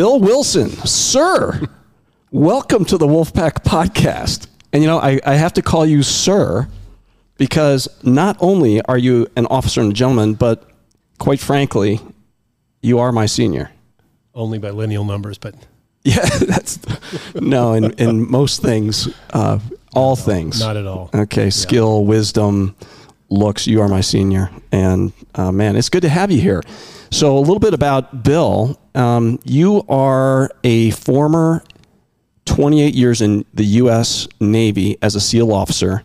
Bill Wilson, sir, welcome to the Wolfpack podcast. And you know, I, I have to call you sir because not only are you an officer and a gentleman, but quite frankly, you are my senior. Only by lineal numbers, but Yeah, that's no, in, in most things, uh, all things. not at all. Okay, skill, wisdom, looks. You are my senior, and uh, man, it's good to have you here. So, a little bit about Bill. Um, you are a former 28 years in the U.S. Navy as a SEAL officer.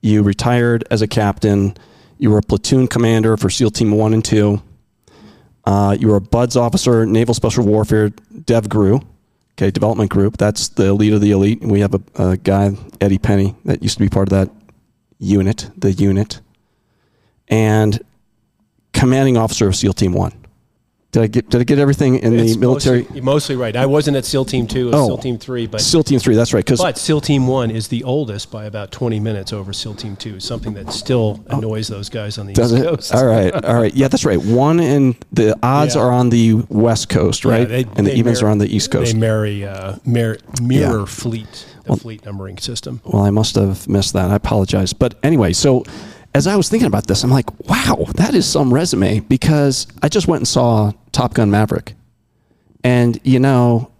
You retired as a captain. You were a platoon commander for SEAL Team One and Two. Uh, you were a BUDS officer, Naval Special Warfare, DevGRU, okay, development group. That's the elite of the elite. We have a, a guy, Eddie Penney, that used to be part of that unit, the unit, and commanding officer of SEAL Team One. Did I get did I get everything in It's the military? Mostly, mostly right. I wasn't at SEAL Team Two. It was Oh. SEAL Team Three, but SEAL Team Three. That's right. Because but SEAL Team One is the oldest by about 20 minutes over SEAL Team Two. Something that still annoys those guys on the East it? Coast. All right, all right. Yeah, that's right. One and the odds Yeah. are on the West Coast, Yeah, right? they- and the evens mirror- are on the East Coast. They marry uh, mir- mirror Yeah. fleet, the fleet numbering system. Well, I must have missed that. I apologize. But anyway, so as I was thinking about this, I'm like, wow, that is some resume because I just went and saw Top Gun Maverick. And, you know,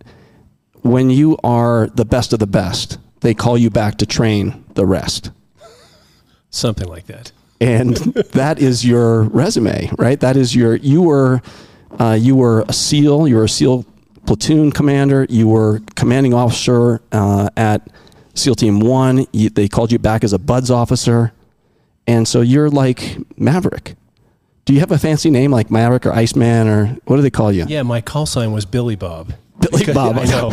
when you are the best of the best, they call you back to train the rest. Something like that. And that is your resume, right? That is your, you were, uh, you were a SEAL, you were a SEAL platoon commander, you were commanding officer uh, at SEAL Team One. You, they called you back as a BUDS officer. And so you're like Maverick. Do you have a fancy name like Maverick or Iceman or what do they call you? Yeah, my call sign was Billy Bob. Billy Because- Bob. I know.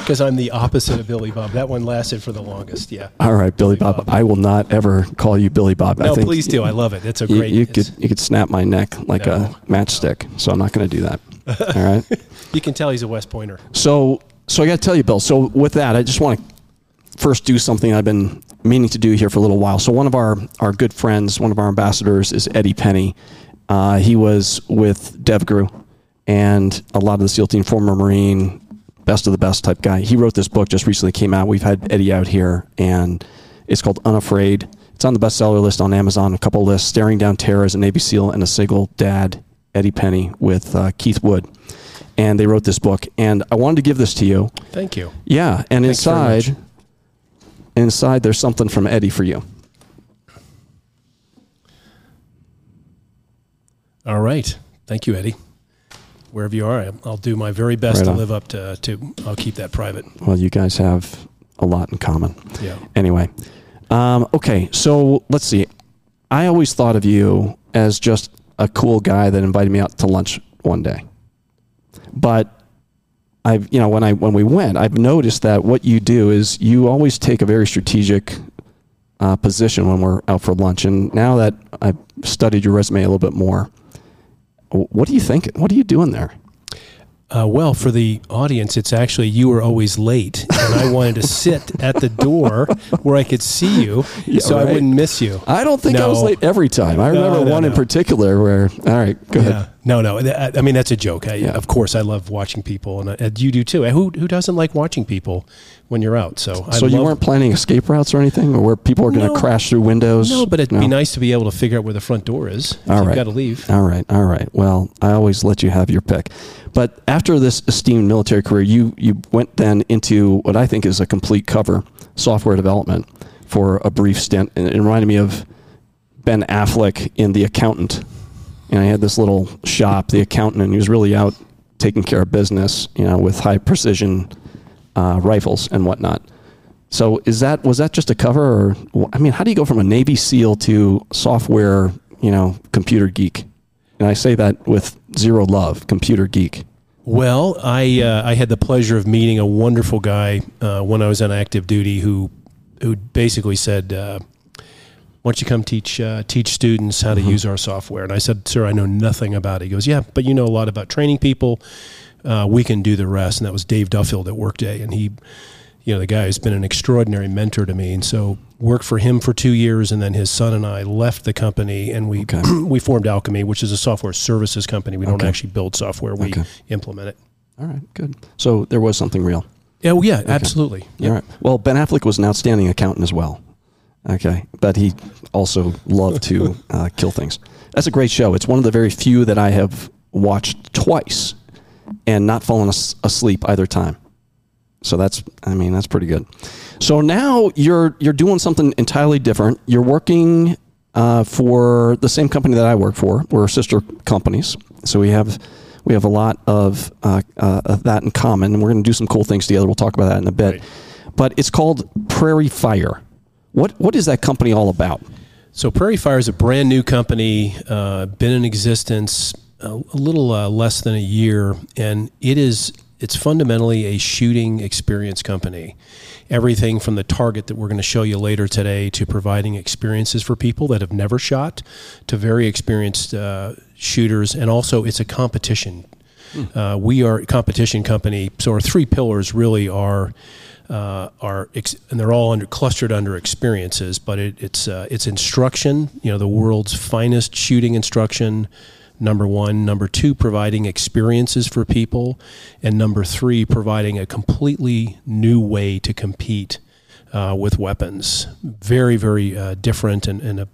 Because I'm the opposite of Billy Bob. That one lasted for the longest. Yeah. All right, Billy Bob. I will not ever call you Billy Bob. I No, please do. I love it. It's a You, great. you could you could snap my neck like No. a matchstick. So I'm not going to do that. All right. You can tell he's a West Pointer. So, so I got to tell you, Bill. So with that, I just want to first do something I've been meaning to do here for a little while. So one of our our good friends, one of our ambassadors, is Eddie Penney. Uh, he was with DevGru and a lot of the SEAL team, former Marine, best of the best type guy. He wrote this book just recently came out. We've had Eddie out here, and it's called Unafraid. It's on the bestseller list on Amazon. A couple lists: Staring Down Terror as a Navy SEAL and a single dad, Eddie Penney, with uh, Keith Wood. And they wrote this book, and I wanted to give this to you. Thank you. Yeah, and Thanks inside, inside there's something from Eddie for you. All right. Thank you, Eddie. Wherever you are, I'll do my very best Right to on. live up to, to. I'll keep that private. Well, you guys have a lot in common. Yeah. Anyway, um, okay, so let's see. I always thought of you as just a cool guy that invited me out to lunch one day, but I've you know when I when we went, I've noticed that what you do is you always take a very strategic uh, position when we're out for lunch. And now that I've studied your resume a little bit more, what do you think? What are you doing there? Uh, well, for the audience, it's actually you were always late, and I wanted to sit at the door where I could see you, Yeah, so I wouldn't miss you. I don't think I was late every time. I No, remember no, one in particular where. All right, go ahead. No, no. I, I mean, that's a joke. I, Yeah. Of course, I love watching people, and uh, you do too. Who who doesn't like watching people when you're out? So, I So you love- weren't planning escape routes or anything, or where people are going to No. crash through windows? No, but it'd No? be nice to be able to figure out where the front door is. All you've right. got to leave. All right, all right. Well, I always let you have your pick. But after this esteemed military career, you you went then into what I think is a complete cover, software development, for a brief stint, and it reminded me of Ben Affleck in The Accountant. You know, he had this little shop, The Accountant, and he was really out taking care of business, you know, with high precision uh, rifles and whatnot. So is that was that just a cover, or I mean, how do you go from a Navy SEAL to software, you know, computer geek? And I say that with zero love, computer geek. Well, I uh, I had the pleasure of meeting a wonderful guy uh, when I was on active duty who who basically said, uh, "Why don't you come teach uh, teach students how to use our software?" And I said, "Sir, I know nothing about it." He goes, "Yeah, but you know a lot about training people. Uh, we can do the rest." And that was Dave Duffield at Workday, and he, you know, the guy has been an extraordinary mentor to me, and so worked for him for two years, and then his son and I left the company, and we Okay. we formed Alchemy, which is a software services company. We don't actually build software; we Okay. implement it. All right, good. So there was something real. Oh yeah, absolutely. All right. Well, Ben Affleck was an outstanding accountant as well. Okay, but he also loved to uh, kill things. That's a great show. It's one of the very few that I have watched twice and not fallen as- asleep either time. So that's, I mean, that's pretty good. So now you're you're doing something entirely different. You're working uh, for the same company that I work for. We're sister companies, so we have we have a lot of, uh, uh, of that in common, and we're going to do some cool things together. We'll talk about that in a bit. Right. But it's called Prairie Fire. What what is that company all about? So Prairie Fire is a brand new company, uh, been in existence a, a little uh, less than a year, and it is it's fundamentally a shooting experience company. Everything from the target that we're going to show you later today to providing experiences for people that have never shot to very experienced uh, shooters, and also it's a competition. Uh, we are a competition company, so our three pillars really are uh, are ex- and they're all under clustered under experiences, but it, it's uh, it's instruction. You know, the world's finest shooting instruction. Number one, number two, providing experiences for people, and number three, providing a completely new way to compete uh, with weapons. Very, very uh, different and, and a,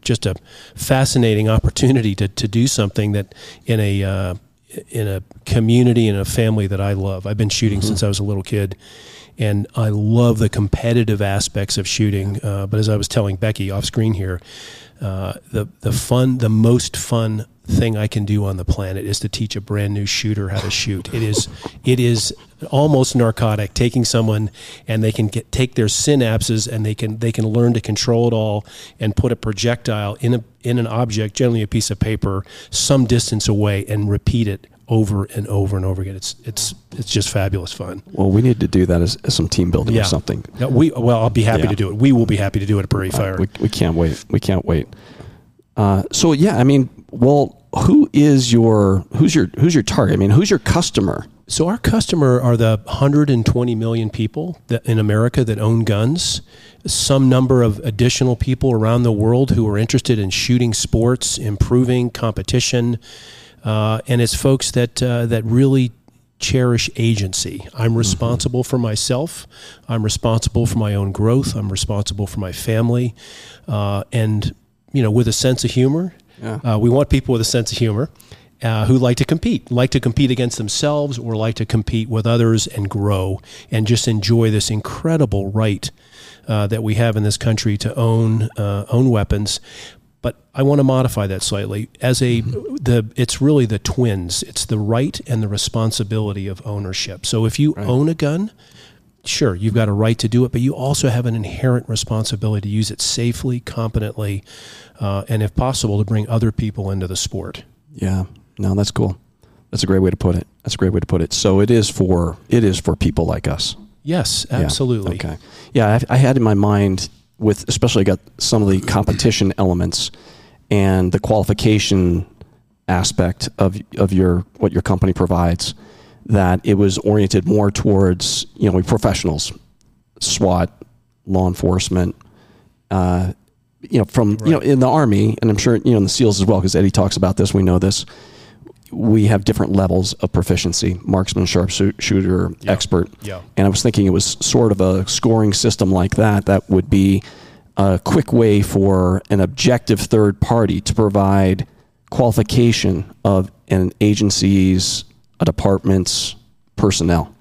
just a fascinating opportunity to, to do something that in a uh, in a community and a family that I love. I've been shooting since I was a little kid, and I love the competitive aspects of shooting. Uh, but as I was telling Becky off screen here, uh, the the fun, the most fun thing I can do on the planet is to teach a brand new shooter how to shoot. It is it is almost narcotic. Taking someone and they can get take their synapses and they can they can learn to control it all and put a projectile in a in an object, generally a piece of paper, some distance away, and repeat it over and over and over again. It's it's it's just fabulous fun. Well, we need to do that as, as some team building or something. Yeah, we well, I'll be happy Yeah. to do it. We will be happy to do it at Prairie Fire. We, we can't wait. We can't wait. Uh, so yeah, I mean, well, who is your who's your who's your target? I mean, who's your customer? So our customer are the 120 million people that in America that own guns. Some number of additional people around the world who are interested in shooting sports, improving competition, uh, and it's folks that uh, that really cherish agency. I'm responsible for myself. I'm responsible for my own growth. I'm responsible for my family, uh, and you know, with a sense of humor. Uh, we want people with a sense of humor uh, who like to compete, like to compete against themselves or like to compete with others and grow and just enjoy this incredible right uh, that we have in this country to own uh, own weapons. But I want to modify that slightly. As a the it's really the twins. It's the right and the responsibility of ownership. So if you own a gun, sure, you've got a right to do it, but you also have an inherent responsibility to use it safely, competently, uh, and if possible, to bring other people into the sport. Yeah, no, that's cool. That's a great way to put it. That's a great way to put it. So it is for it is for people like us. Yes, Yeah, absolutely. Okay. Yeah, I, I had in my mind with especially got some of the competition elements and the qualification aspect of of your what your company provides that it was oriented more towards you know professionals, SWAT, law enforcement, uh, you know from you know in the army and I'm sure you know in the SEALs as well because Eddie talks about this. We know this. We have different levels of proficiency: marksman, sharpshooter, expert. Yeah. And I was thinking it was sort of a scoring system like that that would be a quick way for an objective third party to provide qualification of an agency's, a department's personnel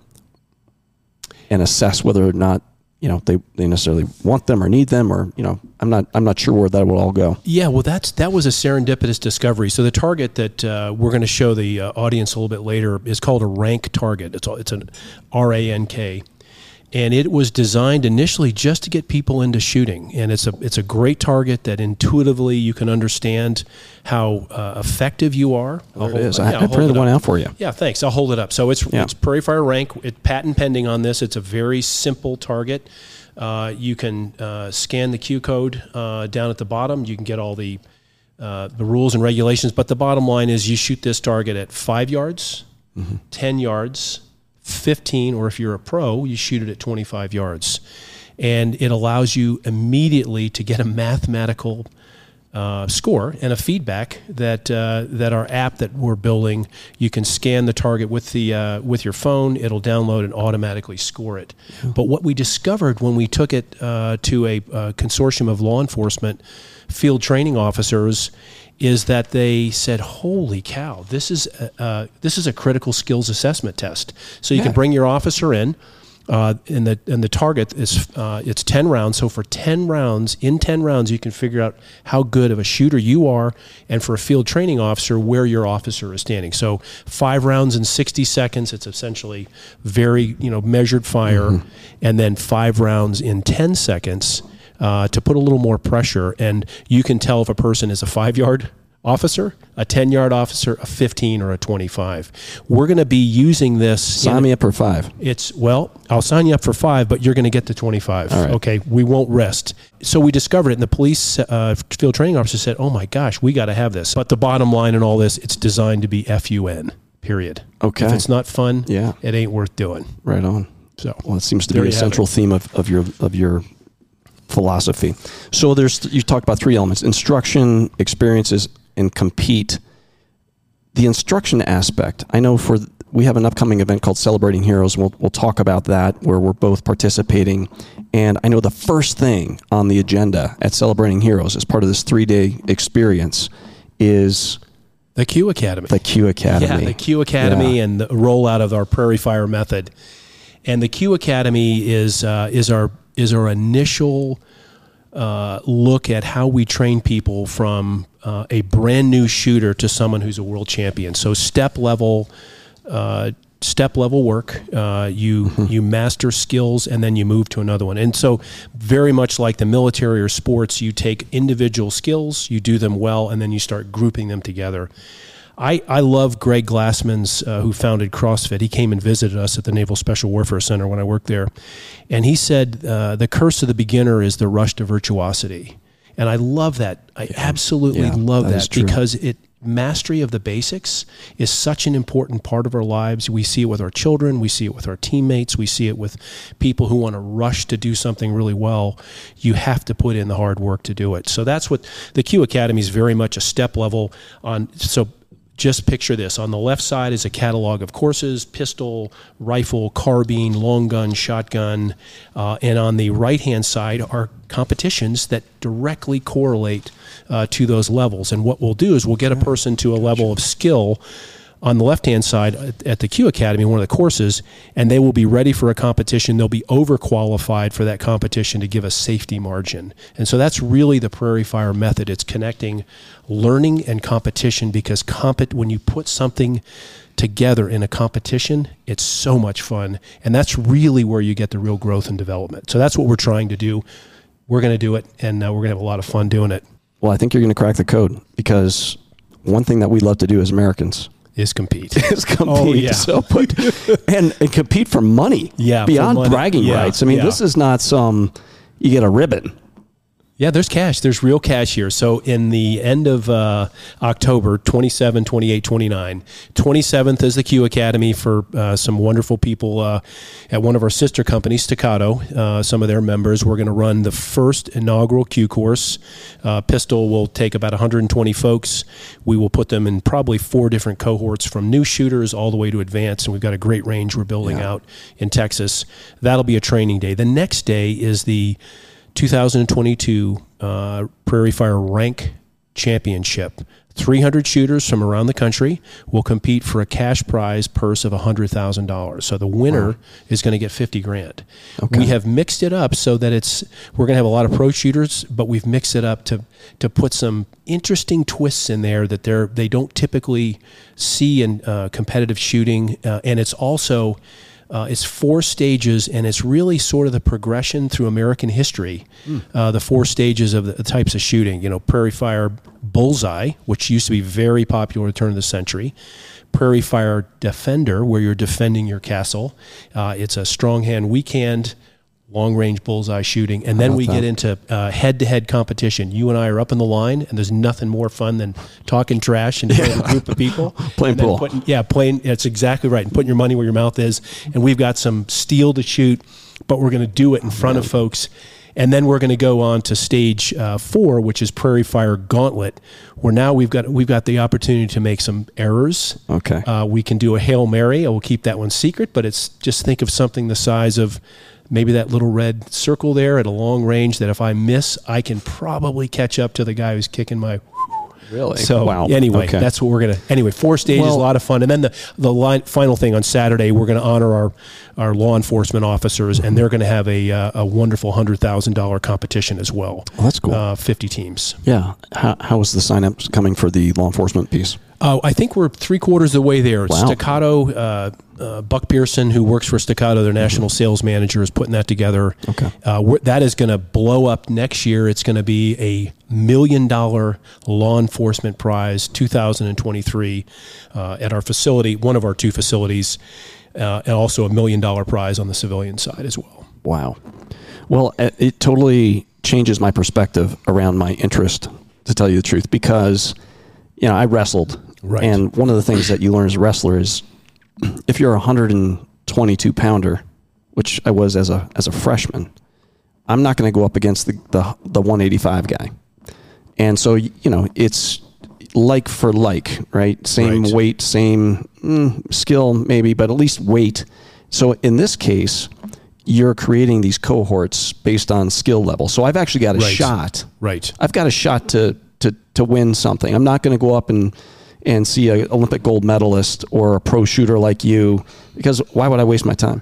and assess whether or not you know they, they necessarily want them or need them or you know I'm not I'm not sure where that will all go. Yeah, well, that's that was a serendipitous discovery. So the target that uh, we're going to show the uh, audience a little bit later is called a rank target. It's a, it's an R A N K, and it was designed initially just to get people into shooting. And it's a it's a great target that intuitively you can understand how uh, effective you are. There it is. yeah, I, I'll I printed one out for you. Yeah, thanks. I'll hold it up. So it's Yeah. it's Prairie Fire rank. It patent pending on this. It's a very simple target. Uh, you can uh, scan the Q code uh, down at the bottom. You can get all the uh, the rules and regulations. But the bottom line is, you shoot this target at five yards, ten yards, fifteen, or if you're a pro, you shoot it at twenty five yards, and it allows you immediately to get a mathematical uh, score and a feedback that uh, that our app that we're building, you can scan the target with the uh, with your phone. It'll download and automatically score it. But what we discovered when we took it uh, to a, uh, consortium of law enforcement field training officers is that they said, "Holy cow! This is a, uh, this is a critical skills assessment test. So you Yeah. can bring your officer in." Uh, and the and the target is uh, it's ten rounds. So for ten rounds, in ten rounds, you can figure out how good of a shooter you are, and for a field training officer, where your officer is standing. So five rounds in sixty seconds. It's essentially very you know measured fire, and then five rounds in ten seconds uh, to put a little more pressure, and you can tell if a person is a five yard officer, a 10 yard officer, a 15 or a 25. We're going to be using this. in- Sign me up for five. it's well, I'll sign you up for five, but you're going to get to 25. All right. Okay, we won't rest. So we discovered it, and the police uh, field training officer said, "Oh my gosh, we got to have this." But the bottom line in all this, it's designed to be FUN. Period. Okay. If it's not fun, Yeah. it ain't worth doing. Right on. So Well, it seems to There be a central it. theme of, of your of your philosophy. So there's you talked about three elements: instruction, experiences, and compete. The instruction aspect. I know for we have an upcoming event called Celebrating Heroes. We'll we'll talk about that where we're both participating. And I know the first thing on the agenda at Celebrating Heroes as part of this three day experience is the Q Academy. the Q Academy. Yeah, the Q Academy Yeah. and the rollout of our Prairie Fire method. And the Q Academy is uh, is our is our initial uh, look at how we train people from uh, a brand new shooter to someone who's a world champion. So step level. Uh, step level work uh, you you master skills and then you move to another one and so very much like the military or sports you take individual skills you do them well and then you start grouping them together I, I love Greg Glassman's, uh, who founded CrossFit. He came and visited us at the Naval Special Warfare Center when I worked there. And he said, uh, the curse of the beginner is the rush to virtuosity. And I love that. I absolutely Yeah, love that that, because it mastery of the basics is such an important part of our lives. We see it with our children, we see it with our teammates, we see it with people who want to rush to do something really well. You have to put in the hard work to do it. So that's what the Q Academy is very much a step level on so just picture this. On the left side is a catalog of courses pistol, rifle, carbine, long gun, shotgun. Uh, and on the right hand side are competitions that directly correlate uh, to those levels. And what we'll do is we'll get a person to a level of skill on the left hand side at- the Q Academy, one of the courses, and they will be ready for a competition. They'll be overqualified for that competition to give a safety margin. And so that's really the Prairie Fire method. It's connecting learning and competition because when you put something together in a competition, it's so much fun. And that's really where you get the real growth and development. So that's what we're trying to do. We're going to do it, and uh, we're going to have a lot of fun doing it. Well, I think you're going to crack the code because one thing that we love to do as Americans Is compete. is compete. Oh, yeah. So put, and, and compete for money. Yeah, Beyond money. bragging Yeah, rights. I mean, yeah. this is not some, you get a ribbon. Yeah, there's cash. There's real cash here. So in the end of uh, October, 27, 28, 29, 27th is the Q Academy for uh, some wonderful people uh, at one of our sister companies, Staccato, uh, some of their members. We're going to run the first inaugural Q course. Uh, Pistol will take about 120 folks. We will put them in probably four different cohorts from new shooters all the way to advanced. And we've got a great range we're building Yeah. out in Texas. That'll be a training day. The next day is the 2022 uh, Prairie Fire Rank Championship. 300 shooters from around the country will compete for a cash prize purse of $100,000. So the winner is going to get 50 grand. Okay. We have mixed it up so that it's we're going to have a lot of pro shooters, but we've mixed it up to to put some interesting twists in there that they're they don't typically see in uh, competitive shooting, uh, and it's also uh, it's four stages, and it's really sort of the progression through American history. Uh, the four stages of the, the types of shooting. You know, prairie fire bullseye, which used to be very popular at the turn of the century. Prairie fire defender, where you're defending your castle. Uh, it's a strong hand, weak hand, long range bullseye shooting, and then we that? get into head to head competition. You and I are up in the line, and there's nothing more fun than talking trash and playing a group of people. Playing pool. putting- yeah, playing. That's exactly right. And putting your money where your mouth is. And we've got some steel to shoot, but we're going to do it in front of folks. And then we're going to go on to stage uh, four, which is Prairie Fire Gauntlet, where now we've got we've got the opportunity to make some errors. Okay. Uh, we can do a hail mary. I will keep that one secret, but it's just think of something the size of maybe that little red circle there at a long range. That if I miss, I can probably catch up to the guy who's kicking my. Really? So wow. anyway, Okay. that's what we're gonna. Anyway, four stages, Well- a lot of fun, and then the the line, final thing on Saturday, we're gonna honor our our law enforcement officers, and they're gonna have a uh, a wonderful hundred thousand dollar competition as well. Well, that's cool. Uh, Fifty teams. yeah. How, how is the sign up coming for the law enforcement piece? Uh, I think we're three quarters of the way there. Wow. Staccato, uh, uh, Buck Pearson, who works for Staccato, their national sales manager, is putting that together. Okay. Uh, that is going to blow up next year. It's going to be a million dollar law enforcement prize 2023 uh, at our facility, one of our two facilities, uh, and also a million dollar prize on the civilian side as well. Wow. Well, it totally changes my perspective around my interest, to tell you the truth, because you know I wrestled, Right. and one of the things that you learn as a wrestler is if you're a 122 pounder, which I was as a as a freshman, I'm not going to go up against the, the the 185 guy, and so you know it's like for like, right? Same Right. weight, same mm, skill, maybe, but at least weight. So in this case, you're creating these cohorts based on skill level. So I've actually got a Right. shot. Right. I've got a shot to to to win something. I'm not going to go up and and see an Olympic gold medalist or a pro shooter like you because why would I waste my time?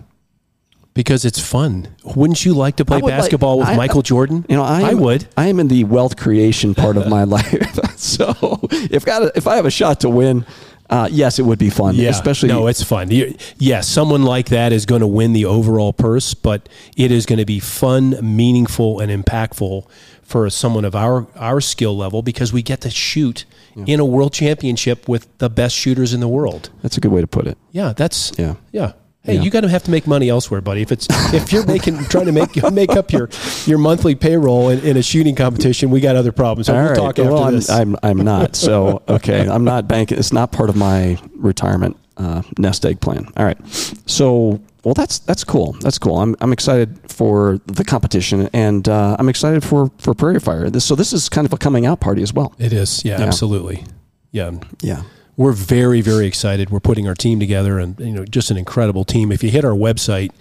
Because it's fun. Wouldn't you like to play would like- basketball with I- Michael Jordan? You know, I, I would. I am in the wealth creation part of my life. so if got if I have a shot to win, uh, yes, it would be fun. Yeah, especially no, it's fun. You- Yes, someone like that is going to win the overall purse, but it is going to be fun, meaningful, and impactful for someone of our our skill level because we get to shoot in a world championship with the best shooters in the world. that's a good way to put it. Yeah, that's Yeah. yeah. Hey, Yeah. you got to have to make money elsewhere, buddy. If it's if you're making trying to make make up your your monthly payroll in, in a shooting competition, we got other problems. So All we'll right. talk after well, I'm, this. I'm I'm not. So okay, I'm not banking. It's not part of my retirement uh, nest egg plan. All right. So well, that's that's cool. That's cool. I'm I'm excited for the competition, and uh, I'm excited for for Prairie Fire. This so this is kind of a coming out party as well. it is, yeah, Yeah. absolutely, yeah. Yeah. we're very very excited we're putting our team together and you know just an incredible team if you hit our website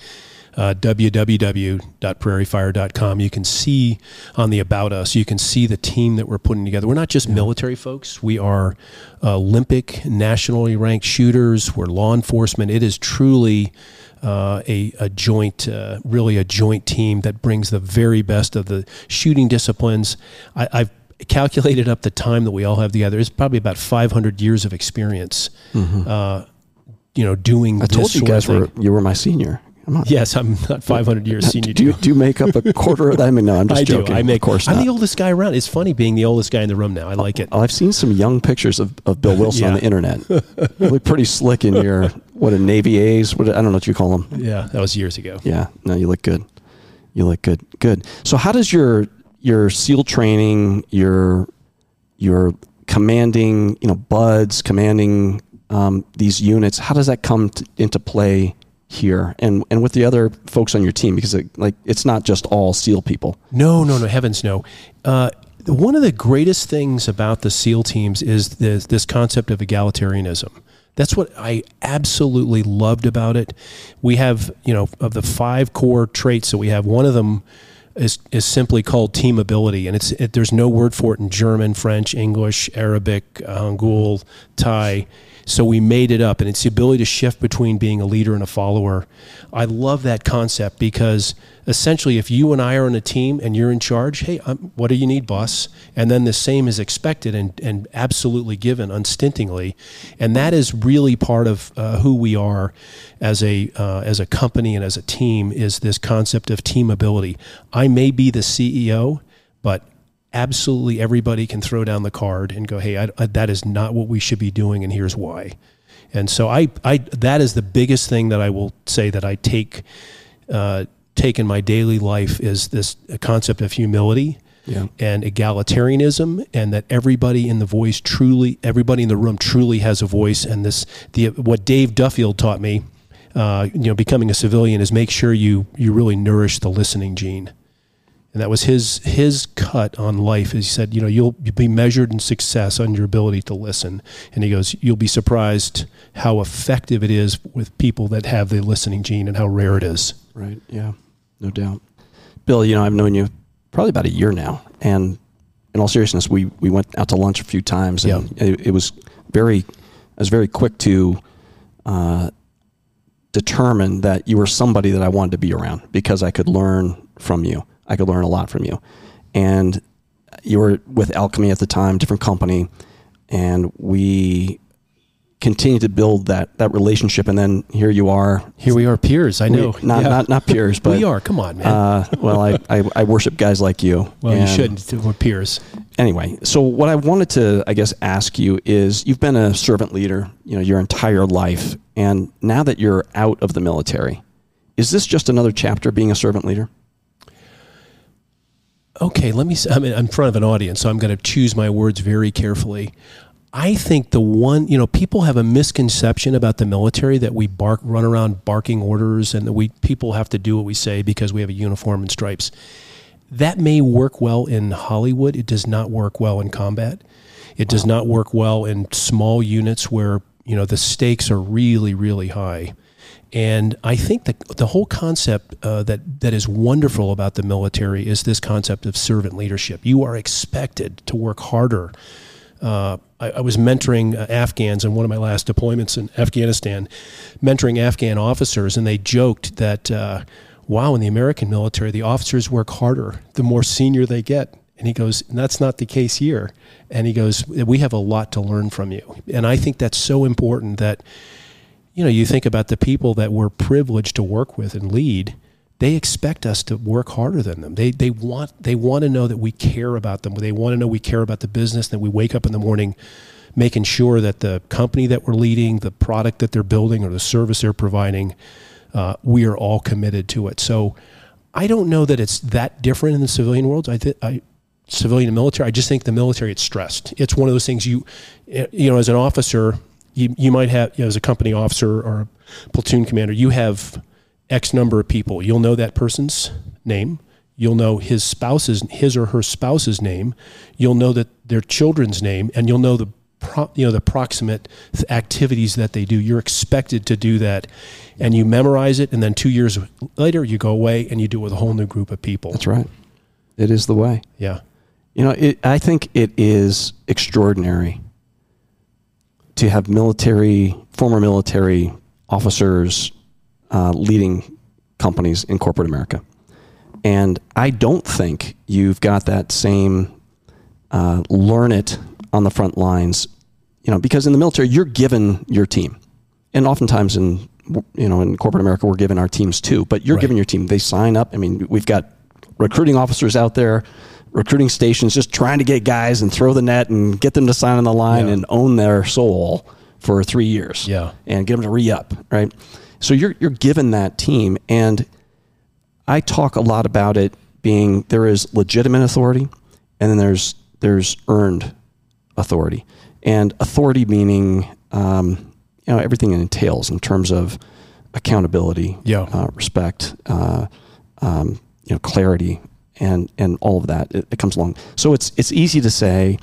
uh, www.prairiefire.com you can see on the about us you can see the team that we're putting together we're not just military folks we are olympic nationally ranked shooters we're law enforcement it is truly uh, a, a joint, uh, really a joint team that brings the very best of the shooting disciplines. I, I've calculated up the time that we all have together. It's probably about 500 years of experience, uh, you know, doing Mm-hmm. I told you guys were you were my senior. Come on. Yes, I'm not 500 years senior. do you, do you make up a quarter of that? I mean, no, I'm just I joking. do. I make. of course I'm not. the oldest guy around. It's funny being the oldest guy in the room now. I like it. Oh, I've seen some young pictures of, of Bill Wilson on the internet. look pretty slick in your what a Navy A's. What I don't know what you call them. Yeah, that was years ago. Yeah, no, you look good. You look good. Good. So, how does your your SEAL training, your your commanding, you know, buds, commanding um, these units, how does that come to, into play here and and with the other folks on your team? Because it, like it's not just all SEAL people. No, no, no, heavens no. Uh, one of the greatest things about the SEAL teams is this, this concept of egalitarianism. That's what I absolutely loved about it. We have, you know, of the five core traits that we have, one of them is, is simply called team ability, and it's it, there's no word for it in German, French, English, Arabic, uh, Hangul, Thai. So we made it up, and it's the ability to shift between being a leader and a follower. I love that concept because essentially, if you and I are in a team and you're in charge, hey, i what do you need, boss? And then the same is expected and, and absolutely given unstintingly, and that is really part of uh, who we are as a uh, as a company and as a team. Is this concept of team ability? I may be the CEO, but absolutely everybody can throw down the card and go, "Hey, I, I, that is not what we should be doing, and here's why." And so, I, I that is the biggest thing that I will say that I take uh, take in my daily life is this concept of humility Yeah. and egalitarianism, and that everybody in the voice truly, everybody in the room truly has a voice. And this, the what Dave Duffield taught me, uh, you know, becoming a civilian is make sure you you really nourish the listening gene. And that was his his cut on life. As he said, you know, you'll, you'll be measured in success on your ability to listen. And he goes, you'll be surprised how effective it is with people that have the listening gene and how rare it is. Right. Yeah. No doubt. Bill, you know, I've known you probably about a year now, and in all seriousness, we we went out to lunch a few times, and it, it, was very, I was very quick to. Uh, determine that you were somebody that I wanted to be around because I could learn from you. I could learn a lot from you. And you were with Alchemy at the time, different company, and we continued to build that that relationship. And then here you are. Here we are peers i know. we, not, yeah. not not peers but we are come on man. uh, well I, I, I worship guys like you. Well you shouldn't we're peers. Anyway so what i wanted to i guess ask you is you've been a servant leader you know your entire life. And now that you're out of the military is this just another chapter being a servant leader okay let me i'm in front of an audience so i'm going to choose my words very carefully I think the one, you know, people have a misconception about the military that we bark, run around barking orders, and that we people have to do what we say because we have a uniform and stripes. That may work well in Hollywood. It does not work well in combat. It does not work well in small units where you know the stakes are really, really high. And I think that the whole concept uh, that that is wonderful about the military is this concept of servant leadership. You are expected to work harder uh, I, I, was mentoring uh, Afghans in one of my last deployments in Afghanistan, mentoring Afghan officers, and they joked that, uh, wow, in the American military, the officers work harder the more senior they get. And he goes, that's not the case here. And he goes, we have a lot to learn from you. And I think that's so important that, you know, you think about the people that we're privileged to work with and lead they expect us to work harder than them. They, they, want, they want to know that we care about them. They want to know we care about the business, that we wake up in the morning making sure that the company that we're leading, the product that they're building, or the service they're providing, uh, we are all committed to it. So I don't know that it's that different in the civilian world. I, th- I civilian and military. I just think the military it's stressed. It's one of those things you, you know, as an officer, you, you might have, you know, as a company officer or a platoon commander, you have X number of people. You'll know that person's name. You'll know his spouse's, his or her spouse's name. You'll know that their children's name, and you'll know the, pro, you know, the proximate activities that they do. You're expected to do that, and you memorize it. And then two years later, you go away and you do it with a whole new group of people. That's right. It is the way. Yeah. You know, it, I think it is extraordinary to have military, former military officers, uh, leading companies in corporate America. And I don't think you've got that same uh, learn it on the front lines, you know, because in the military, you're given your team. And oftentimes in, you know, in corporate America, we're given our teams too, but you're right. given your team. They sign up. I mean, we've got recruiting officers out there, recruiting stations, just trying to get guys and throw the net and get them to sign on the line yeah. and own their soul for three years. Yeah. And get them to re up, right? So you're you're given that team, and I talk a lot about it being there is legitimate authority, and then there's there's earned authority, and authority meaning um, you know everything it entails in terms of accountability, yeah. uh, respect, uh, um, you know, clarity, and and all of that. It, it comes along. So it's it's easy to say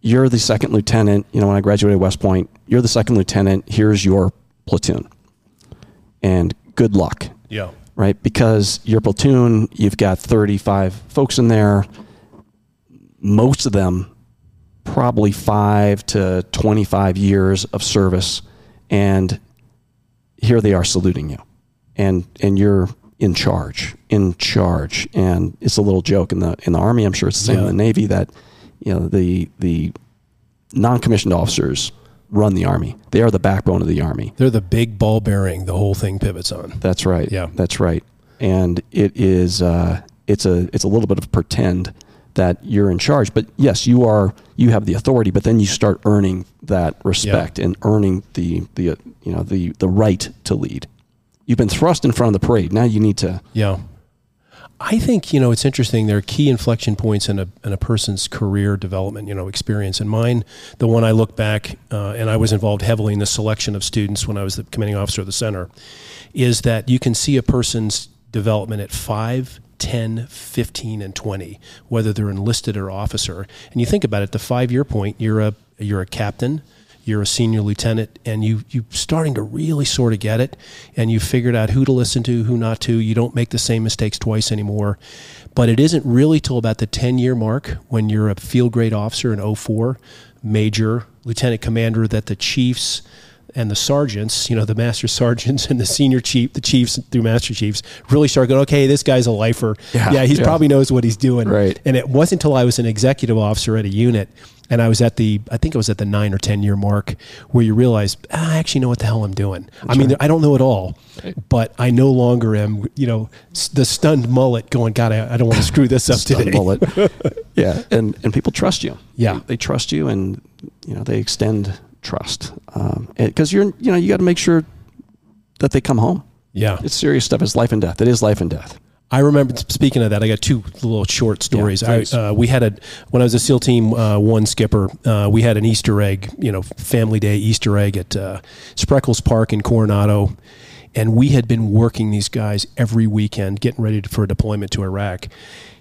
you're the second lieutenant. You know, when I graduated West Point, you're the second lieutenant. Here's your platoon and good luck. Yeah. Right? Because your platoon, you've got 35 folks in there. Most of them probably 5 to 25 years of service and here they are saluting you. And and you're in charge, in charge. And it's a little joke in the in the army, I'm sure it's the same yeah. in the navy that you know the the non-commissioned officers run the army. They are the backbone of the army. They're the big ball bearing the whole thing pivots on. That's right. Yeah, that's right. And it is uh, it's a it's a little bit of pretend that you're in charge, but yes, you are. You have the authority, but then you start earning that respect yeah. and earning the the uh, you know the the right to lead. You've been thrust in front of the parade. Now you need to yeah I think you know it's interesting. There are key inflection points in a in a person's career development, you know, experience. And mine, the one I look back, uh, and I was involved heavily in the selection of students when I was the commanding officer of the center, is that you can see a person's development at 5, 10, 15, and 20, whether they're enlisted or officer. And you think about it, the five year point, you're a, you're a captain, you're a senior lieutenant, and you, you're starting to really sort of get it. And you've figured out who to listen to, who not to. You don't make the same mistakes twice anymore. But it isn't really till about the 10 year mark when you're a field grade officer in 04, major, lieutenant commander, that the chiefs and the sergeants, you know, the master sergeants and the senior chief, the chiefs through master chiefs, really start going, okay, this guy's a lifer. Yeah, Yeah, he yeah. probably knows what he's doing. Right. And it wasn't until I was an executive officer at a unit and I was at the, I think it was at the nine or 10 year mark where you realize, ah, I actually know what the hell I'm doing. I mean, I don't know it all, but I no longer am, you know, the stunned mullet going, God, I, I don't want to screw this up Stun today. bullet. yeah, and and people trust you. Yeah. they, they trust you, and you know they extend trust because you're you know you got to make sure that they come home. Yeah. It's serious stuff. It's life and death. It is life and death. I remember speaking of that. I got two little short stories. I, uh, we had a when I was a SEAL Team uh, One skipper. Uh, we had an Easter egg, you know, family day Easter egg at uh, Spreckels Park in Coronado, and we had been working these guys every weekend, getting ready for a deployment to Iraq.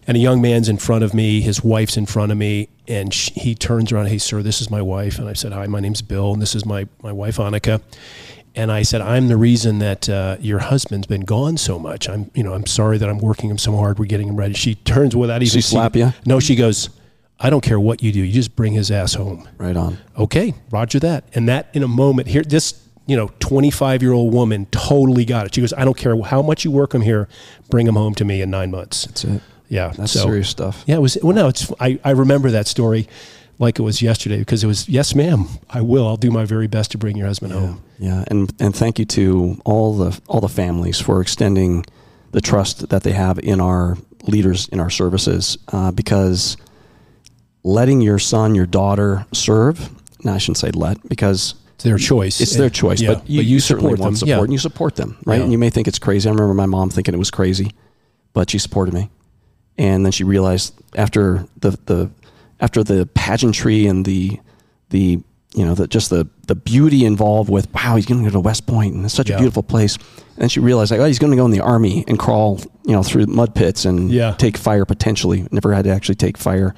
And a young man's in front of me, his wife's in front of me, and she, he turns around, "Hey, sir, this is my wife." And I said, "Hi, my name's Bill, and this is my my wife Annika." And I said, I'm the reason that uh, your husband's been gone so much. I'm, you know, I'm sorry that I'm working him so hard. We're getting him ready. She turns without even she slap seeing- ya? No, she goes, I don't care what you do. You just bring his ass home. Right on. Okay, Roger that. And that in a moment here, this, you know, 25 year old woman totally got it. She goes, I don't care how much you work him here. Bring him home to me in nine months. That's it. Yeah. That's so- serious stuff. yeah, it was. Well, no, it's. I, I remember that story like it was yesterday because it was. Yes, ma'am. I will. I'll do my very best to bring your husband Yeah, home. yeah, and and thank you to all the all the families for extending the trust that they have in our leaders in our services, uh, because letting your son, your daughter serve. No, I shouldn't say let because It's their choice. it's their choice, Yeah, but you, certainly support want support Yeah. and you support them, right? And you may think it's crazy. I remember my mom thinking it was crazy, but she supported me, and then she realized after the the after the pageantry and the the you know the just the the beauty involved with wow he's going to go to West Point and it's such Yeah. a beautiful place, and she realized like oh he's going to go in the army and crawl you know through mud pits and Yeah. take fire potentially. Never had to actually take fire,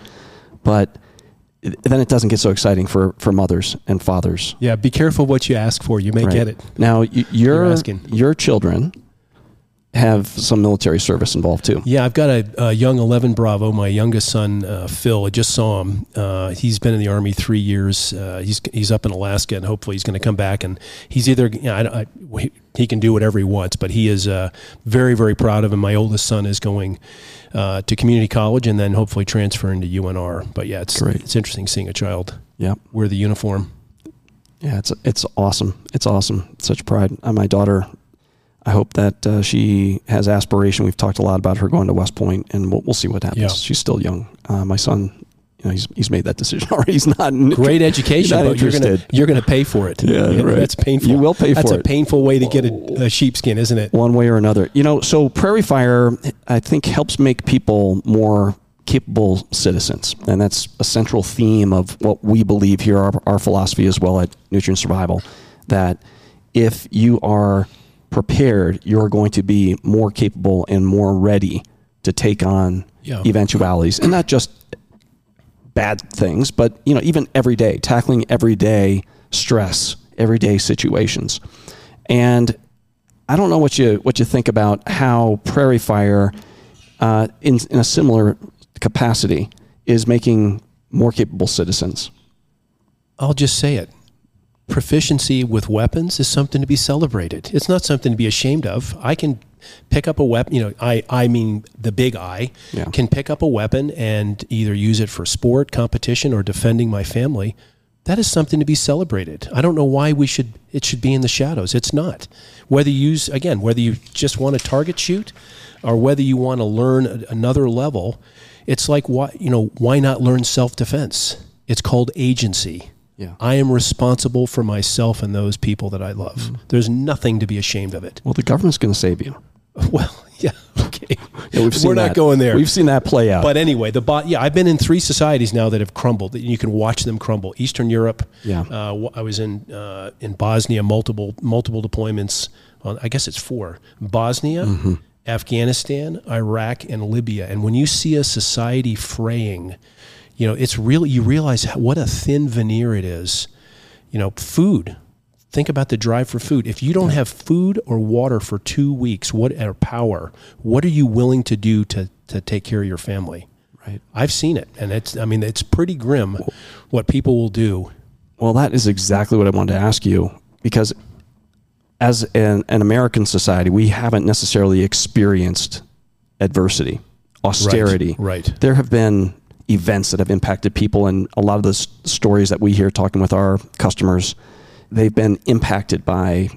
but then it doesn't get so exciting for for mothers and fathers Yeah, be careful what you ask for. You may Right. get it. Now, y- your You're asking. your children have some military service involved too. Yeah, I've got a, a young 11 Bravo. My youngest son, uh, Phil, I just saw him. Uh, he's been in the Army three years. Uh, he's he's up in Alaska, and hopefully he's going to come back. And he's either you know, I, I, he- can do whatever he wants, but he is uh, very very proud of him. My oldest son is going uh, to community college, and then hopefully transferring to UNR. But yeah, it's Great. it's interesting seeing a child Yep. wear the uniform. Yeah, it's it's awesome. It's awesome. Such pride. Uh, my daughter, I hope that uh, she has aspiration. We've talked a lot about her going to West Point, and we'll, we'll see what happens. Yeah. She's still young. Uh, my son, you know, he's he's made that decision already. He's not Great education, Not but you're gonna you're gonna pay for it. Yeah, right. that's painful. You will pay That's for it. That's a painful way to get a, a sheepskin, isn't it? one way or another. You know, so Prairie Fire, I think, helps make people more capable citizens, and that's a central theme of what we believe here, our, our philosophy as well at Nutrient Survival, that if you are prepared, you're going to be more capable and more ready to take on Yeah. eventualities, and not just bad things, but you know, even every day, tackling everyday stress, everyday situations. And I don't know what you what you think about how Prairie Fire, uh, in in a similar capacity, is making more capable citizens. I'll just say it. Proficiency with weapons is something to be celebrated. It's not something to be ashamed of. I can pick up a weapon, you know, I, I mean the big I Yeah. can pick up a weapon and either use it for sport, competition, or defending my family. That is something to be celebrated. I don't know why we should it should be in the shadows. It's not. Whether you use again, whether you just want to target shoot or whether you want to learn another level, it's like why you know, why not learn self-defense? It's called agency. Yeah. I am responsible for myself and those people that I love. Mm-hmm. There's nothing to be ashamed of it. Well, the government's going to save you. Well, yeah, okay. Yeah, we've seen We're not going there. We've seen that play out. But anyway, the bot. Yeah, I've been in three societies now that have crumbled. That you can watch them crumble. Eastern Europe. Yeah. Uh, I was in uh, in Bosnia, multiple multiple deployments. On, I guess it's four. Bosnia, Mm-hmm. Afghanistan, Iraq, and Libya. And when you see a society fraying, you know, it's really, you realize what a thin veneer it is. You know, food. Think about the drive for food. If you don't have food or water for two weeks, what or power, what are you willing to do to, to take care of your family? Right. I've seen it, and it's. I mean, it's pretty grim what people will do. Well, that is exactly what I wanted to ask you because as an, an American society, we haven't necessarily experienced adversity, austerity. Right. There have been events that have impacted people, and a lot of the s- stories that we hear talking with our customers, they've been impacted by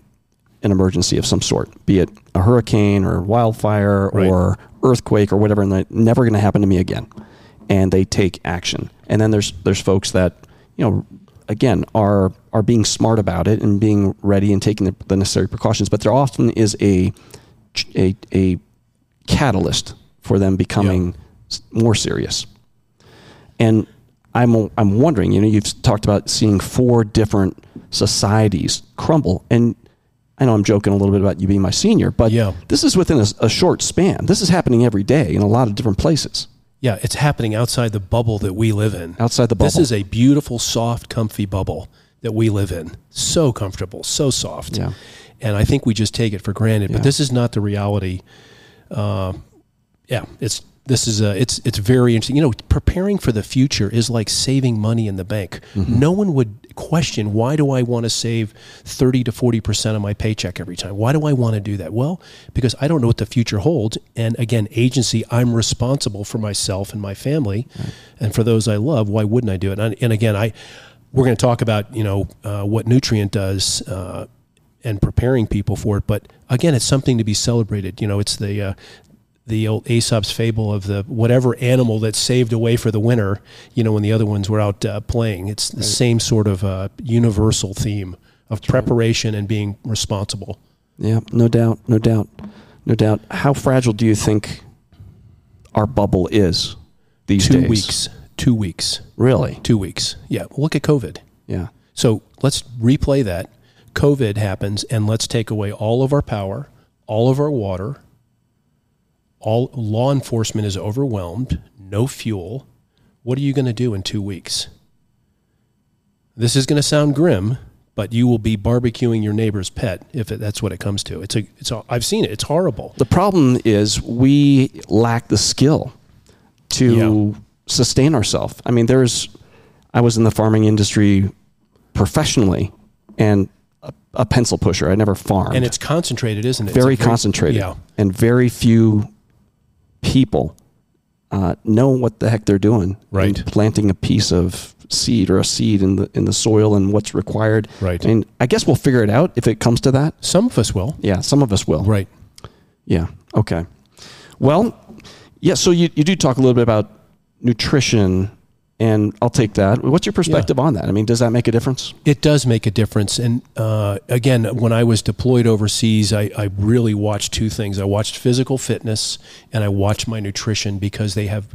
an emergency of some sort, be it a hurricane or wildfire Right. or earthquake or whatever, and they're never going to happen to me again. And they take action. And then there's there's folks that you know again are are being smart about it and being ready and taking the, the necessary precautions. But there often is a a, a catalyst for them becoming more serious. And I'm I'm wondering, you know, you've talked about seeing four different societies crumble, and I know I'm joking a little bit about you being my senior, but Yeah. this is within a, a short span. This is happening every day in a lot of different places Yeah, it's happening outside the bubble that we live in. outside the bubble. This is a beautiful, soft, comfy bubble that we live in. So comfortable, so soft. Yeah. And I think we just take it for granted. Yeah. But this is not the reality. Uh, yeah, it's this is a, it's it's very interesting. You know, preparing for the future is like saving money in the bank. Mm-hmm. No one would question why do I want to save thirty to forty percent of my paycheck every time? Why do I want to do that? Well, because I don't know what the future holds. And again, agency, I'm responsible for myself and my family, and for those I love. Why wouldn't I do it? And, and again, I we're going to talk about you know uh, what nutrient does. Uh, and preparing people for it, but again, it's something to be celebrated. You know, it's the uh, the old Aesop's fable of the whatever animal that's saved away for the winter, you know, when the other ones were out uh, playing. It's the same sort of uh, universal theme of preparation and being responsible. yeah, no doubt, no doubt, no doubt. How fragile do you think our bubble is these Two days? weeks. Two weeks. Really? Two weeks. Yeah. Look at COVID. Yeah. So let's replay that. COVID happens, and let's take away all of our power, all of our water. All law enforcement is overwhelmed. No fuel. What are you going to do in two weeks? This is going to sound grim, but you will be barbecuing your neighbor's pet if it, that's what it comes to. It's a. It's. A, I've seen it. It's horrible. The problem is we lack the skill to Yeah. sustain ourselves. I mean, there's, I was in the farming industry professionally and a, a pencil pusher. I never farmed. And it's concentrated, isn't it? It's very, concentrated. Yeah. And very few people uh, know what the heck they're doing. Right. in planting a piece of seed or a seed in the in the soil and what's required. Right. I mean, I guess we'll figure it out if it comes to that. Some of us will. Yeah, some of us will. Right. Yeah. Okay. Well, yeah. So you, you do talk a little bit about nutrition, and I'll take that. What's your perspective on that? I mean, does that make a difference? It does make a difference. And uh, again, when I was deployed overseas, I, I really watched two things. I watched physical fitness and I watched my nutrition because they have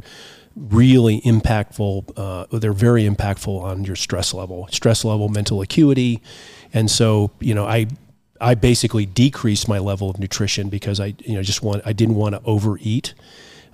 really impactful, uh, they're very impactful on your stress level, stress level, mental acuity. And so, you know, I, I basically decreased my level of nutrition because I, you know, just want, I didn't want to overeat.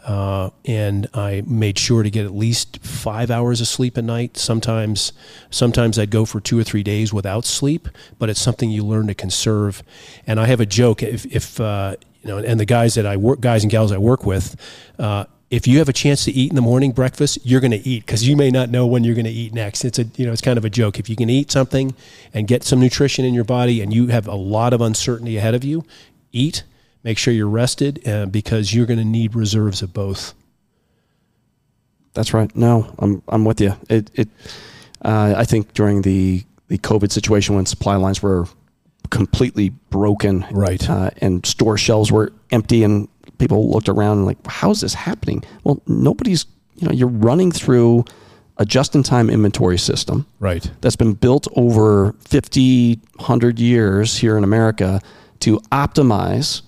Uh, and I made sure to get at least five hours of sleep a night. Sometimes, sometimes I'd go for two or three days without sleep, but it's something you learn to conserve. And I have a joke: if, if uh, you know, and the guys that I work, guys and gals I work with, uh, if you have a chance to eat in the morning breakfast, you're going to eat because you may not know when you're going to eat next. It's a you know, it's kind of a joke. If you can eat something and get some nutrition in your body, and you have a lot of uncertainty ahead of you, eat. Make sure you're rested uh, because you're going to need reserves of both. That's right. No, I'm I'm with you. It it uh, I think during the the COVID situation when supply lines were completely broken, Right. uh, and store shelves were empty, and people looked around and like, how is this happening? Well, nobody's you know you're running through a just-in-time inventory system Right. that's been built over 50 100 years here in america to optimize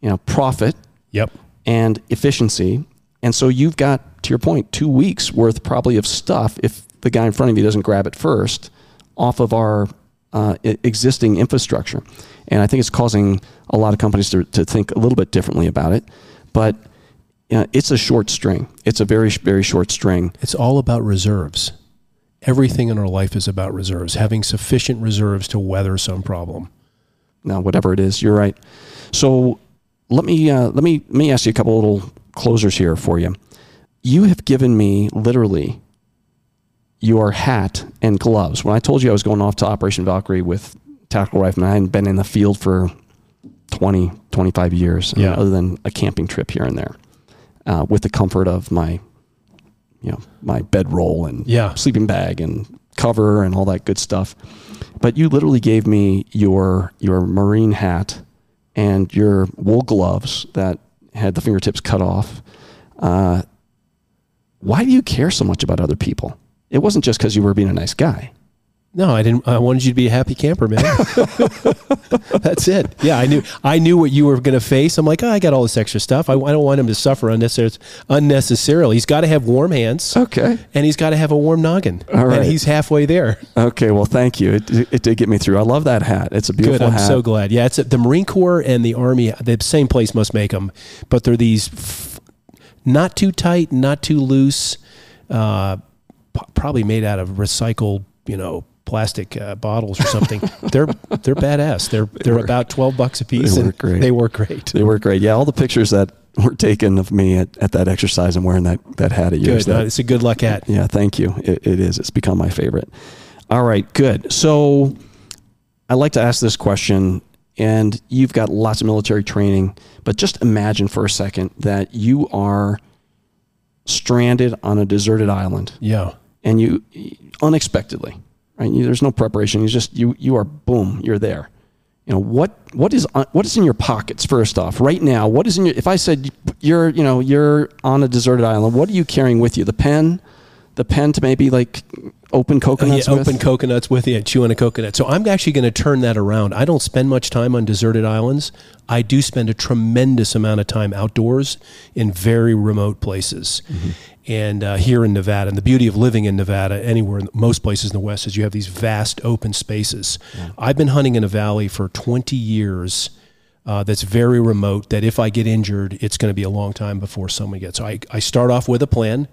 you know profit Yep. and efficiency and so you've got to your point two weeks worth probably of stuff if the guy in front of you doesn't grab it first off of our uh, existing infrastructure. And I think it's causing a lot of companies to, to think a little bit differently about it. But uh, it's a short string. It's a very, very short string. It's all about reserves. Everything in our life is about reserves, having sufficient reserves to weather some problem. Now, whatever it is, you're right. So let me uh, let me let me ask you a couple little closers here for you. You have given me literally your hat and gloves. When I told you I was going off to Operation Valkyrie with tactical rifleman, I hadn't been in the field for 20, 25 years, Yeah. other than a camping trip here and there, uh, with the comfort of my, you know, my bedroll and Yeah. sleeping bag and cover and all that good stuff. But you literally gave me your your marine hat and your wool gloves that had the fingertips cut off. Uh, why do you care so much about other people? It wasn't just because you were being a nice guy. No, I didn't. I wanted you to be a happy camper, man. That's it. Yeah, I knew. I knew what you were going to face. I'm like, oh, I got all this extra stuff. I, I don't want him to suffer unnecessarily. Unnecessarily, he's got to have warm hands, Okay. and he's got to have a warm noggin. All right. And he's halfway there. Okay. Well, thank you. It, it did get me through. I love that hat. It's a beautiful Good. I'm hat. so glad. Yeah, it's the Marine Corps and the Army. The same place must make them, but they're these f- not too tight, not too loose. Uh, p- probably made out of recycled, you know, plastic uh, bottles or something. they're they're badass. They're they're work- about twelve bucks a piece. they and work great. They work great. They were great. Yeah, all the pictures that were taken of me at, at that exercise and wearing that, that hat of yours. Good. that- Uh, it's a good luck hat. Yeah, thank you. It, it is. It's become my favorite. All right, good. So I like to ask this question, and you've got lots of military training, but just imagine for a second that you are stranded on a deserted island Yeah. and you unexpectedly, right? There's no preparation. You just you you are boom, you're there. You know what What is what is in your pockets first off right now? What is in your? If I said you're you know you're on a deserted island, what are you carrying with you? The pen, the pen to maybe like open Uh, coconuts. yeah, with? open coconuts with you chewing a coconut. So I'm actually going to turn that around. I don't spend much time on deserted islands. I do spend a tremendous amount of time outdoors in very remote places. And uh, here in Nevada, and the beauty of living in Nevada, anywhere, in most places in the West, is you have these vast open spaces. I've been hunting in a valley for 20 years. Uh, that's very remote. That if I get injured, it's going to be a long time before someone gets. So I, I start off with a plan.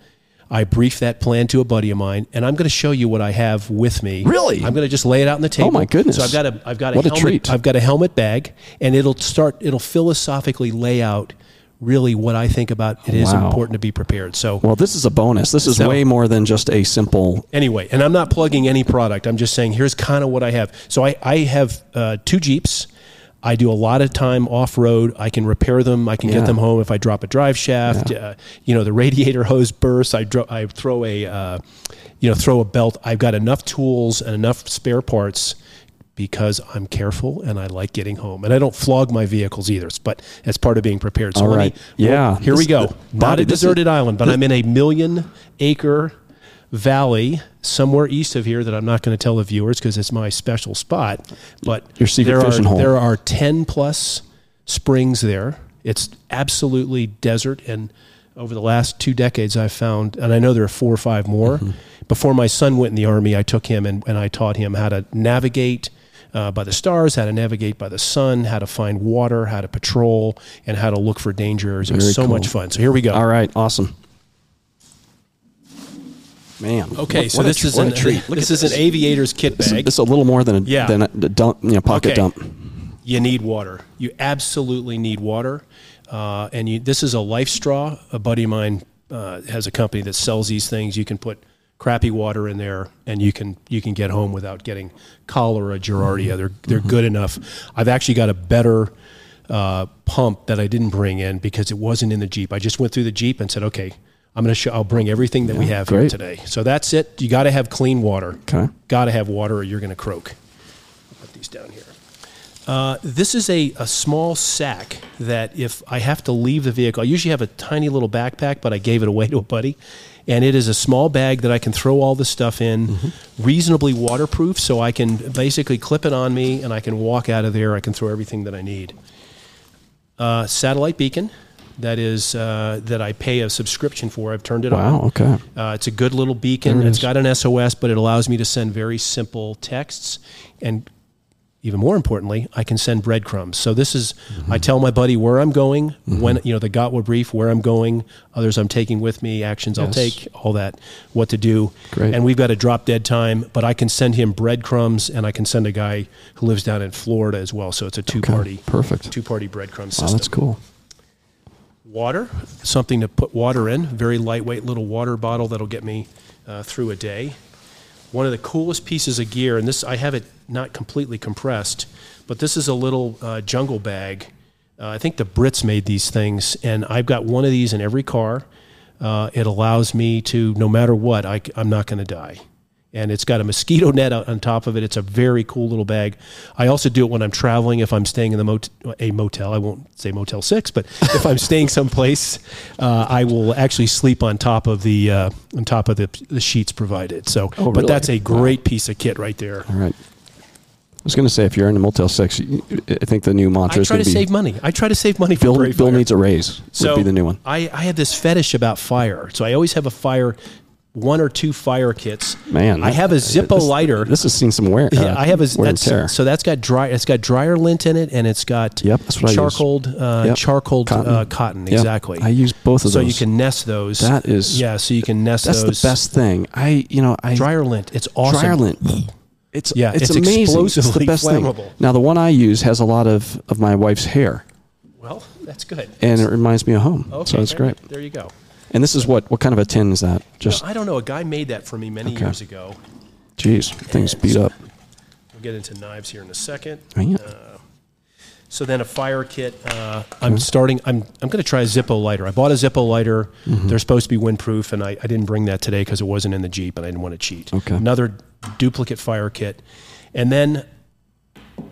I brief that plan to a buddy of mine, and I'm going to show you what I have with me. Really? I'm going to just lay it out on the table. Oh my goodness. So I've got a I've got a What a helmet. treat. I've got a helmet bag, and it'll start. It'll philosophically lay out really what I think about. It is Wow. important to be prepared. So well, this is a bonus. This is So- way more than just a simple. anyway, and I'm not plugging any product. I'm just saying here's kind of what I have. So I, I have uh, two Jeeps. I do a lot of time off road. I can repair them. I can Yeah. get them home if I drop a drive shaft. Yeah. Uh, you know, the radiator hose bursts. I, dro- I throw a, uh, you know, throw a belt. I've got enough tools and enough spare parts because I'm careful and I like getting home. And I don't flog my vehicles either. But that's part of being prepared. So All let me- right. Yeah. here we go. th- Not Bobby, a this is- deserted island, but I'm in a million acre valley somewhere east of here that I'm not going to tell the viewers because it's my special spot. But Your secret there fishing are hole. there are ten plus springs there. It's absolutely desert, and over the last two decades, I've found, and I know there are four or five more. Mm-hmm. Before my son went in the army, I took him and, and I taught him how to navigate. Uh, by the stars, how to navigate by the sun, how to find water, how to patrol, and how to look for dangers. It was Very so cool. much fun. So here we go. All right, awesome. Man. Okay, what- so what this tr- is an a this at is an aviator's kit This bag. This is a little more than a Yeah. than a dump, you know, pocket Okay. dump. you need water. You absolutely need water, uh, and you, this is a LifeStraw. A buddy of mine uh, has a company that sells these things. You can put crappy water in there, and you can you can get home without getting cholera, giardia. They're they're good enough. I've actually got a better. Uh, pump that I didn't bring in because it wasn't in the Jeep. I just went through the Jeep and said, "Okay, I'm going to show. I'll bring everything that we have here today." So that's it. You got to have clean water. Okay. Got to have water, or you're going to croak. I'll put these down here. Uh, this is a, a small sack that if I have to leave the vehicle, I usually have a tiny little backpack, but I gave it away to a buddy. And it is a small bag that I can throw all the stuff in, reasonably waterproof, so I can basically clip it on me and I can walk out of there. I can throw everything that I need. Uh, satellite beacon. That is uh, that I pay a subscription for. I've turned it on. Wow. Okay. Uh, it's a good little beacon. There it's got an SOS, but it allows me to send very simple texts and even more importantly, I can send breadcrumbs. So this is, Mm-hmm. I tell my buddy where I'm going, when you know the GOTWA brief, where I'm going, others I'm taking with me, actions I'll take, all that, what to do. Great. And we've got a drop dead time, but I can send him breadcrumbs, and I can send a guy who lives down in Florida as well. So it's a two party, Perfect. two party breadcrumb Wow, system. that's cool. Water, something to put water in. Very lightweight little water bottle that'll get me uh, through a day. One of the coolest pieces of gear, and this I have it not completely compressed, but this is a little uh, jungle bag. Uh, I think the Brits made these things, and I've got one of these in every car. Uh, it allows me to, no matter what, I, am not going to die. And it's got a mosquito net on top of it. It's a very cool little bag. I also do it when I'm traveling. If I'm staying in the mot- a motel, I won't say Motel Six, but if I'm staying someplace, uh, I will actually sleep on top of the uh, on top of the, the sheets provided. So, Oh, but that's a great piece of kit right there. All right. I was going to say, if you're in a Motel Six, I think the new mantra is going to to be save money. I try to save money Bill. Bill needs a raise. So would be the new one. I, I have this fetish about fire. So I always have a fire, one or two fire kits. Man, I have a Zippo this, lighter. This has seen some wear. yeah, uh, I have a that's, so that's got dry. It's got dryer lint in it, and it's got Yep, that's what I use. charcoal uh, Yep. charcoal Cotton. cotton. Uh, cotton Yep. exactly. I use both of so those. So you can nest those. That is- yeah. So you can nest That's those. the best thing. I, you know, I dryer lint. It's awesome. dryer lint. It's Yeah, it's, it's amazing. It's the best flammable. thing. Now the one I use has a lot of of my wife's hair, Well, that's good. and it reminds me of home. okay, so it's great. There you go. And this is what what kind of a tin is that? Just Now, I don't know. A guy made that for me many Okay. years ago. Jeez, things beat up. We'll get into knives here in a second. Man. So then a fire kit. Uh, I'm starting. I'm I'm going to try a Zippo lighter. I bought a Zippo lighter. Mm-hmm. They're supposed to be windproof, and I, I didn't bring that today because it wasn't in the Jeep, and I didn't want to cheat. Okay. Another duplicate fire kit, and then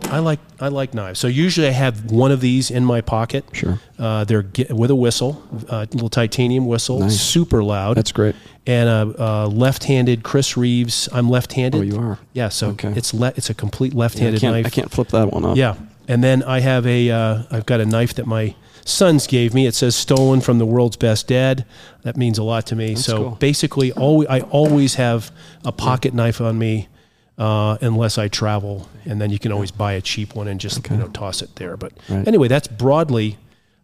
I like I like knives. So usually I have one of these in my pocket. Sure. Uh, they're ge- with a whistle, uh, little titanium whistle, Nice. super loud. That's great. and a, a left-handed Chris Reeves. I'm left-handed. Oh, you are? Yeah. So Okay. it's le- it's a complete left-handed can't knife. I can't flip that one up. Yeah, and then I have a uh, I've got a knife that my sons gave me. It says "stolen from the world's best dad." That means a lot to me. so cool. basically, always, I always have a pocket knife on me. Uh, unless I travel, and then you can always buy a cheap one and just you know toss it there. But Right. anyway, that's broadly.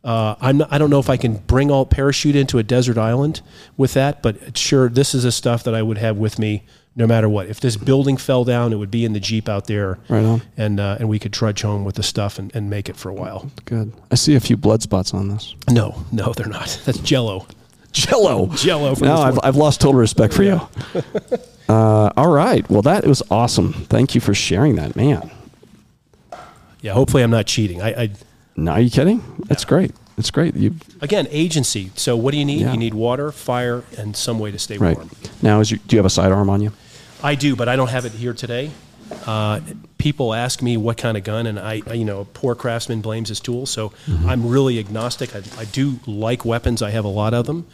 Uh, I'm not, I don't know if I can bring all parachute into a desert island with that, but sure, this is the stuff that I would have with me no matter what. If this building fell down, it would be in the jeep out there, Right on. and uh, and we could trudge home with the stuff and, and make it for a while. Good. I see a few blood spots on this. No, no, they're not. That's Jello. Jello. Jello. From No, I've. I've lost total respect for you. Uh, all right. Well, that was awesome. Thank you for sharing that, man. yeah. Hopefully, I'm not cheating. I, I No, are you kidding? That's great. That's great. You again agency. So what do you need? Yeah. You need water, fire, and some way to stay right warm. now? Is you, do you have a sidearm on you? I do, but I don't have it here today. Uh, people ask me what kind of gun, and I, I- you know, a poor craftsman blames his tool. So I'm really agnostic. I, I do like weapons. I have a lot of them.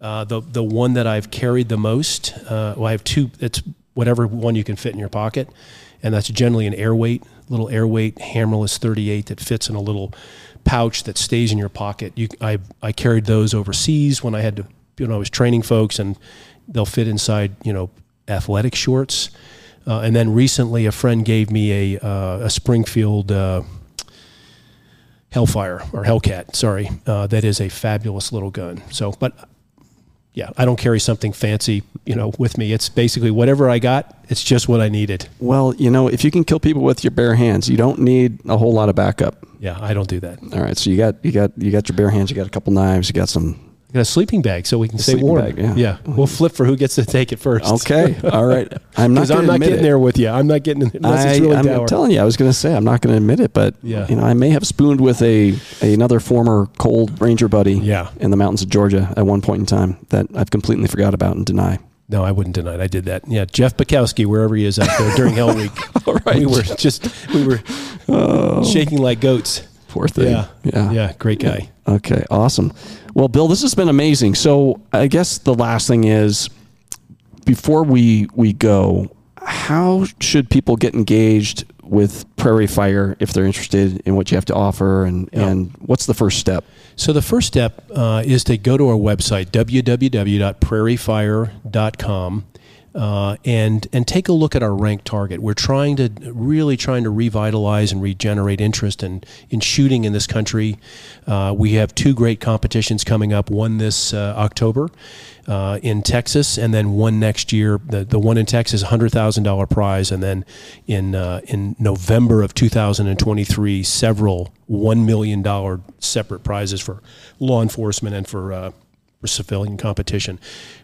Uh, the the one that I've carried the most, uh, well, I have two. It's whatever one you can fit in your pocket, and that's generally an airweight, little airweight hammerless 38 that fits in a little pouch that stays in your pocket. You, I I carried those overseas when I had to, you know, I was training folks, and they'll fit inside, you know, athletic shorts. Uh, and then recently, a friend gave me a, uh, a Springfield uh, Hellfire or Hellcat, sorry, uh, that is a fabulous little gun. So, but yeah, I don't carry something fancy, you know, with me. It's basically whatever I got. It's just what I needed. Well, you know, if you can kill people with your bare hands, you don't need a whole lot of backup. Yeah, I don't do that. All right, so you got you got you got your bare hands. You got a couple knives. You got some. Got a sleeping bag so we can stay warm. bag, yeah. Oh, we'll flip for who gets to take it first. Okay, all right. I'm not I'm not getting it. there with you. I'm not getting unless I, it's really I'm dour. telling you, I was going to say I'm not going to admit it, but Yeah. you know, I may have spooned with a another former cold ranger buddy Yeah. in the mountains of Georgia at one point in time that I've completely forgot about and deny. No, I wouldn't deny it. I did that. Yeah, Jeff Bukowski, wherever he is out there during Hell Week, right. we were just we were oh. shaking like goats. Poor thing. Yeah, yeah, yeah, great guy. Okay, awesome. Well, Bill, this has been amazing. So I guess the last thing is before we we go, how should people get engaged with PrairieFire if they're interested in what you have to offer, and, Yeah. and what's the first step? So the first step uh, is to go to our website www.prairiefire.com uh, and and take a look at our ranked target. We're trying to really trying to revitalize and regenerate interest in in shooting in this country. Uh, we have two great competitions coming up. One this uh, October. Uh, in Texas, and then one next year. The the one in Texas, hundred thousand dollar prize, and then in uh, in November of 2023, several one million dollar separate prizes for law enforcement and for uh, for civilian competition.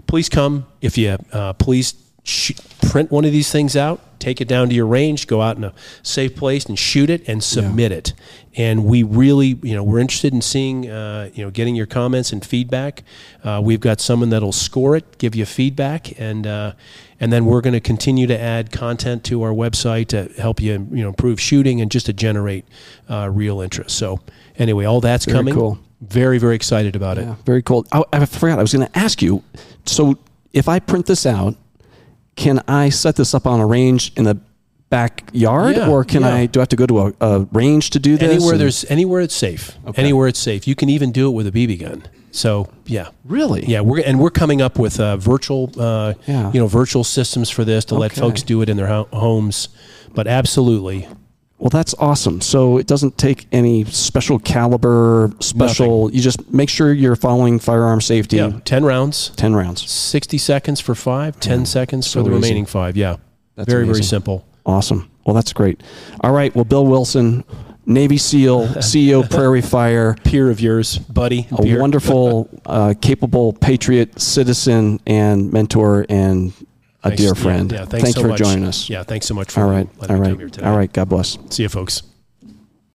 Please come if you uh, please sh- print one of these things out, take it down to your range, go out in a safe place and shoot it and submit it. And we really, you know, we're interested in seeing, uh, you know, getting your comments and feedback. Uh, we've got someone that'll score it, give you feedback, and uh, and then we're going to continue to add content to our website to help you, you know, improve shooting and just to generate uh, real interest. So anyway, all that's Very coming. cool. Very, very excited about it. Very cool. Oh, I forgot. I was going to ask you. So, if I print this out, can I set this up on a range in the backyard, Yeah, or can yeah. I do I have to go to a, a range to do this? Anywhere And- there's anywhere it's safe. Okay. Anywhere it's safe. You can even do it with a BB gun. So yeah, really, yeah. We're and we're coming up with uh, virtual, uh, Yeah. you know, virtual systems for this to let folks do it in their ho- homes. But absolutely, Well, that's awesome. So it doesn't take any special caliber, special. You just make sure you're following firearm safety. yeah. Ten rounds, Ten rounds. sixty seconds for five, 10 seconds so for the easy. remaining five. Yeah, That's very very simple. Awesome. Well, that's great. All right. Well, Bill Wilson, Navy SEAL, CEO PrairieFire, Peer of yours, buddy. a peer. wonderful, uh, capable patriot, citizen, and mentor, and a Thanks- dear friend. Yeah, thanks, so for much. joining us. Yeah, thanks so much for All right. All me right. come here today. All right. God bless. See you, folks.